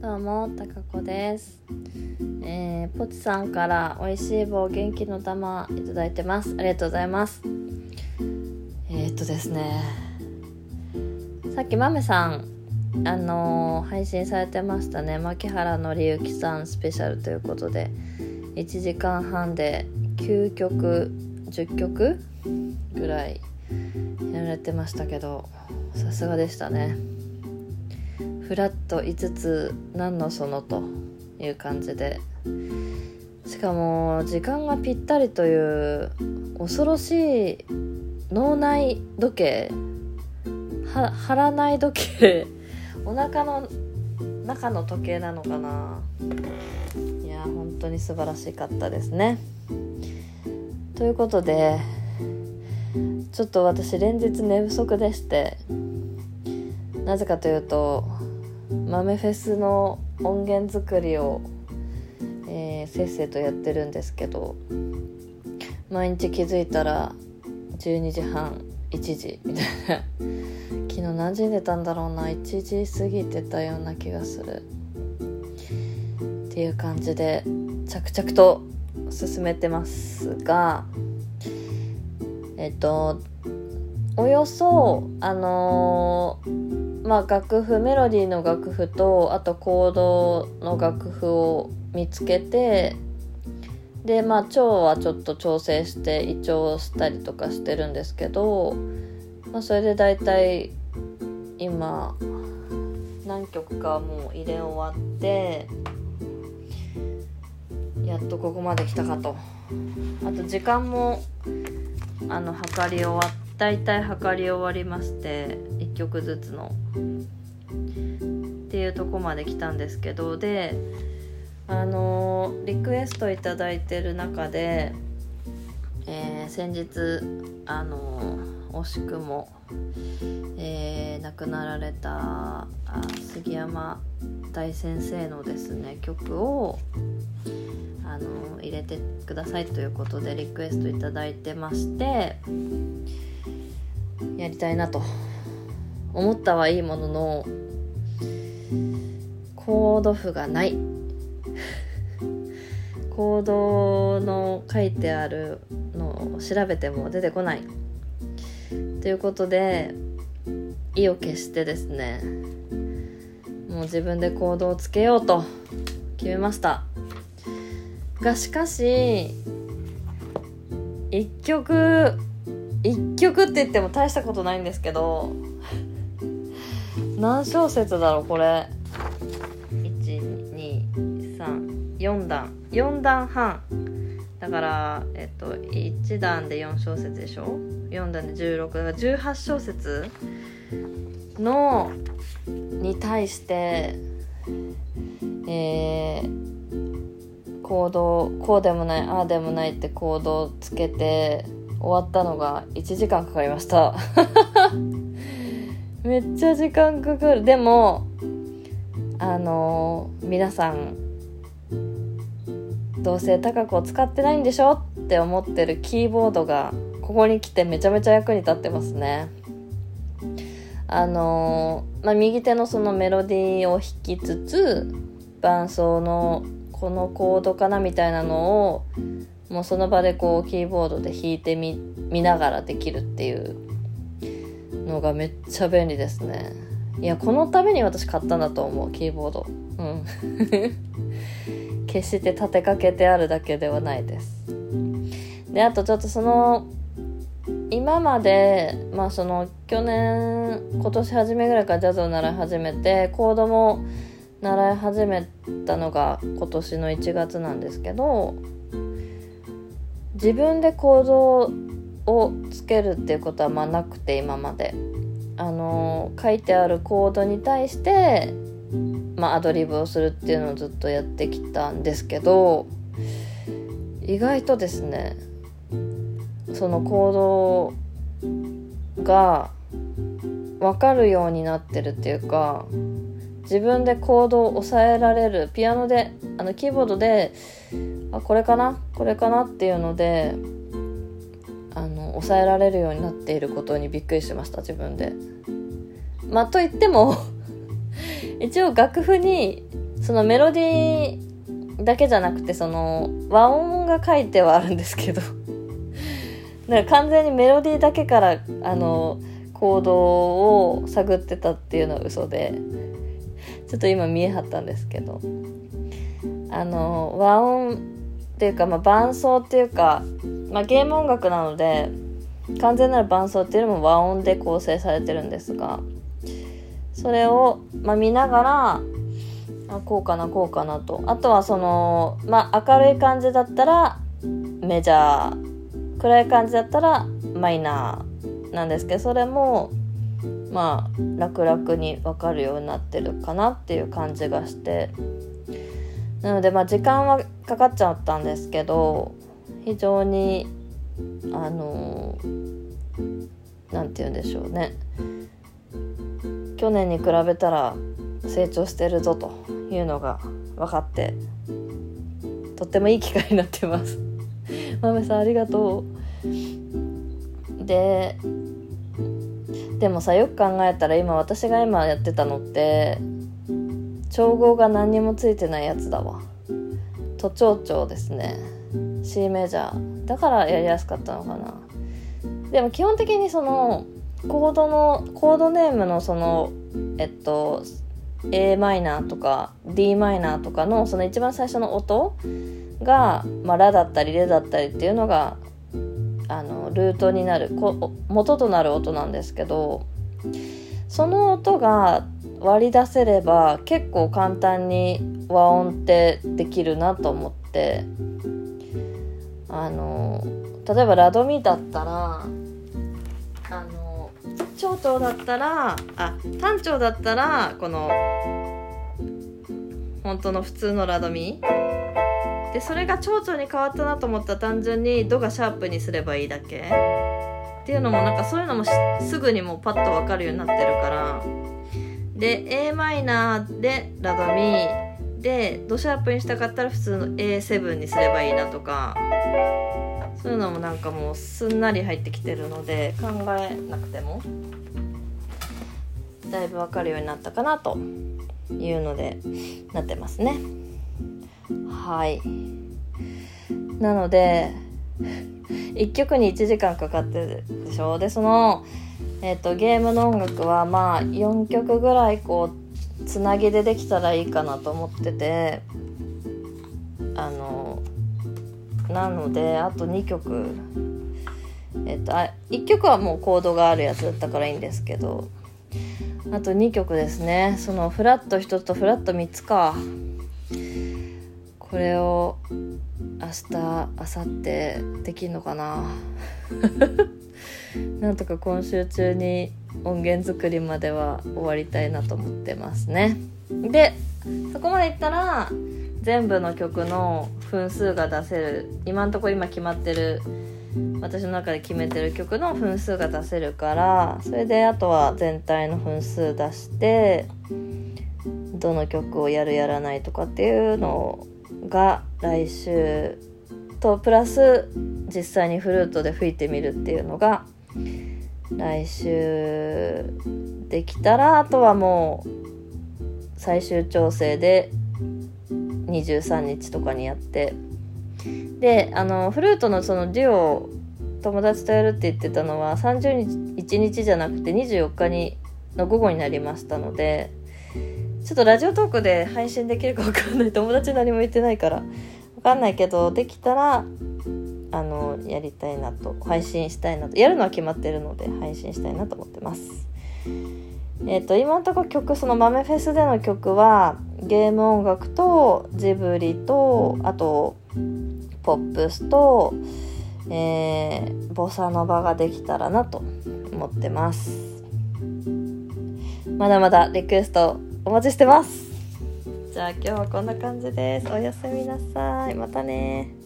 どうも、たかこです。えー、ポチさんから美味しい棒元気の玉いただいてます。ありがとうございます。えー、っとですね、さっきまめさん、あのー配信されてましたね。牧原紀之さんスペシャルということで、1時間半で9曲、10曲ぐらいやられてましたけど、さすがでしたね。フラット5つ何のそのという感じで。しかも時間がぴったりという恐ろしい脳内時計。は腹内時計。お腹の中の時計なのかな。いや本当に素晴らしかったですね。ということでちょっと私連日寝不足でして。なぜかというと豆フェスの音源作りを、えー、せっせとやってるんですけど毎日気づいたら12時半1時みたいな。昨日何時に寝たんだろうな。1時過ぎてたような気がする。っていう感じで着々と進めてますがえっとおよそあのーまあ楽譜メロディーの楽譜とあとコードの楽譜を見つけてでまあ調はちょっと調整して胃腸をしたりとかしてるんですけど、まあ、それで大体今何曲かもう入れ終わってやっとここまで来たかと。あと時間もあの測り終わって大体測り終わりまして曲ずつの。っていうとこまで来たんですけど。であのリクエストいいてる中で、えー先日あの惜しくも、えー亡くなられた杉山大先生のですね曲をあの入れてくださいということでリクエストいいてましてやりたいなと。思ったはいいもののコード譜がない。コードの書いてあるのを調べても出てこない。ということで意を決してですねもう自分でコードをつけようと決めました。がしかし一曲一曲って言っても大したことないんですけど何小節だろうこれ？123段。4段半。だからえっと1段で4小節でしょ？4段で16だから18小節のに対してえー、コードこうでもないああでもないってコードをつけて終わったのが1時間かかりましためっちゃ時間かかる。でもあのー皆さんどうせ高くを使ってないんでしょって思ってるキーボードがここに来てめちゃめちゃ役に立ってますね。あのーまあ、右手のそのメロディーを弾きつつ伴奏のこのコードかなみたいなのをもうその場でこうキーボードで弾いてみ見ながらできるっていうのがめっちゃ便利ですね。いやこのために私買ったんだと思うキーボード。うん。決して立てかけてあるだけではないです。であとちょっとその今までまあその去年今年初めぐらいからジャズを習い始めてコードも習い始めたのが今年の1月なんですけど自分でコードををつけるっていうことはまあなくて今まで。あの書いてあるコードに対してまあアドリブをするっていうのをずっとやってきたんですけど意外とですねそのコードが分かるようになってるっていうか自分でコードを押さえられるピアノであのキーボードであこれかなこれかなっていうので抑えられるようになっていることにびっくりしました自分で。まあと言っても 一応楽譜にそのメロディーだけじゃなくてその和音が書いてはあるんですけど だから完全にメロディーだけからあの行動を探ってたっていうのは嘘でちょっと今見えはったんですけどあの和音っていうか、まあ、伴奏っていうか、まあ、ゲーム音楽なので完全なる伴奏っていうのも和音で構成されてるんですがそれを、まあ、見ながらあこうかなこうかなと。あとはその、まあ、明るい感じだったらメジャー。暗い感じだったらマイナーなんですけどそれもまあ楽々に分かるようになってるかなっていう感じがして。なのでまあ時間はかかっちゃったんですけど非常にあの何て言うんでしょうね去年に比べたら成長してるぞというのが分かってとってもいい機会になってます。豆さんありがとう。ででもさよく考えたら今私が今やってたのって調合が何にもついてないやつだわ都庁長ですね C メジャーだからやりやすかったのかな。でも基本的にそのコードのコードネームのそのえっと a マイナーとか d マイナーとかのその一番最初の音が、まあ、ラだったりレだったりっていうのがあのルートになるこ元となる音なんですけどその音が割り出せれば結構簡単に和音ってできるなと思ってあの例えばラドミだったらあの長調だったらあ単調だったらこの本当の普通のラドミ。でそれが蝶々に変わったなと思ったら単純に「ド」がシャープにすればいいだけ。っていうのもなんかそういうのもすぐにもうパッと分かるようになってるから。で a マイナーでラドミ。でドシャープにしたかったら普通の A7 にすればいいなとかそういうのもなんかもうすんなり入ってきてるので考えなくてもだいぶ分かるようになったかなというのでなってますね。はいなので1曲に1時間かかってるでしょ？でその、えーと、ゲームの音楽はまあ4曲ぐらいこうつなぎでできたらいいかなと思っててあのなのであと2曲。えっ、とあ1曲はもうコードがあるやつだったからいいんですけどあと2曲ですね。そのフラット1つとフラット3つか。これを明日明後日できんのかな？なんとか今週中に音源作りまでは終わりたいなと思ってますね。でそこまでいったら全部の曲の分数が出せる今んとこ今決まってる私の中で決めてる曲の分数が出せるからそれであとは全体の分数出してどの曲をやるやらないとかっていうのをが来週。とプラス実際にフルートで吹いてみるっていうのが来週できたらあとはもう最終調整で23日とかにやって。であのフルートのそのデュオ友達とやるって言ってたのは30日1日じゃなくて24日にの午後になりましたのでちょっとラジオトークで配信できるか分かんない。友達何も言ってないから。分かんないけどできたらあのやりたいなと。配信したいなと。やるのは決まってるので配信したいなと思ってます。えっ、ー、と今のところ曲その豆フェスでの曲はゲーム音楽とジブリとあとポップスと、えー、ボサノバができたらなと思ってます。まだまだリクエストお待ちしてます。じゃあ今日はこんな感じです。おやすみなさい。またね。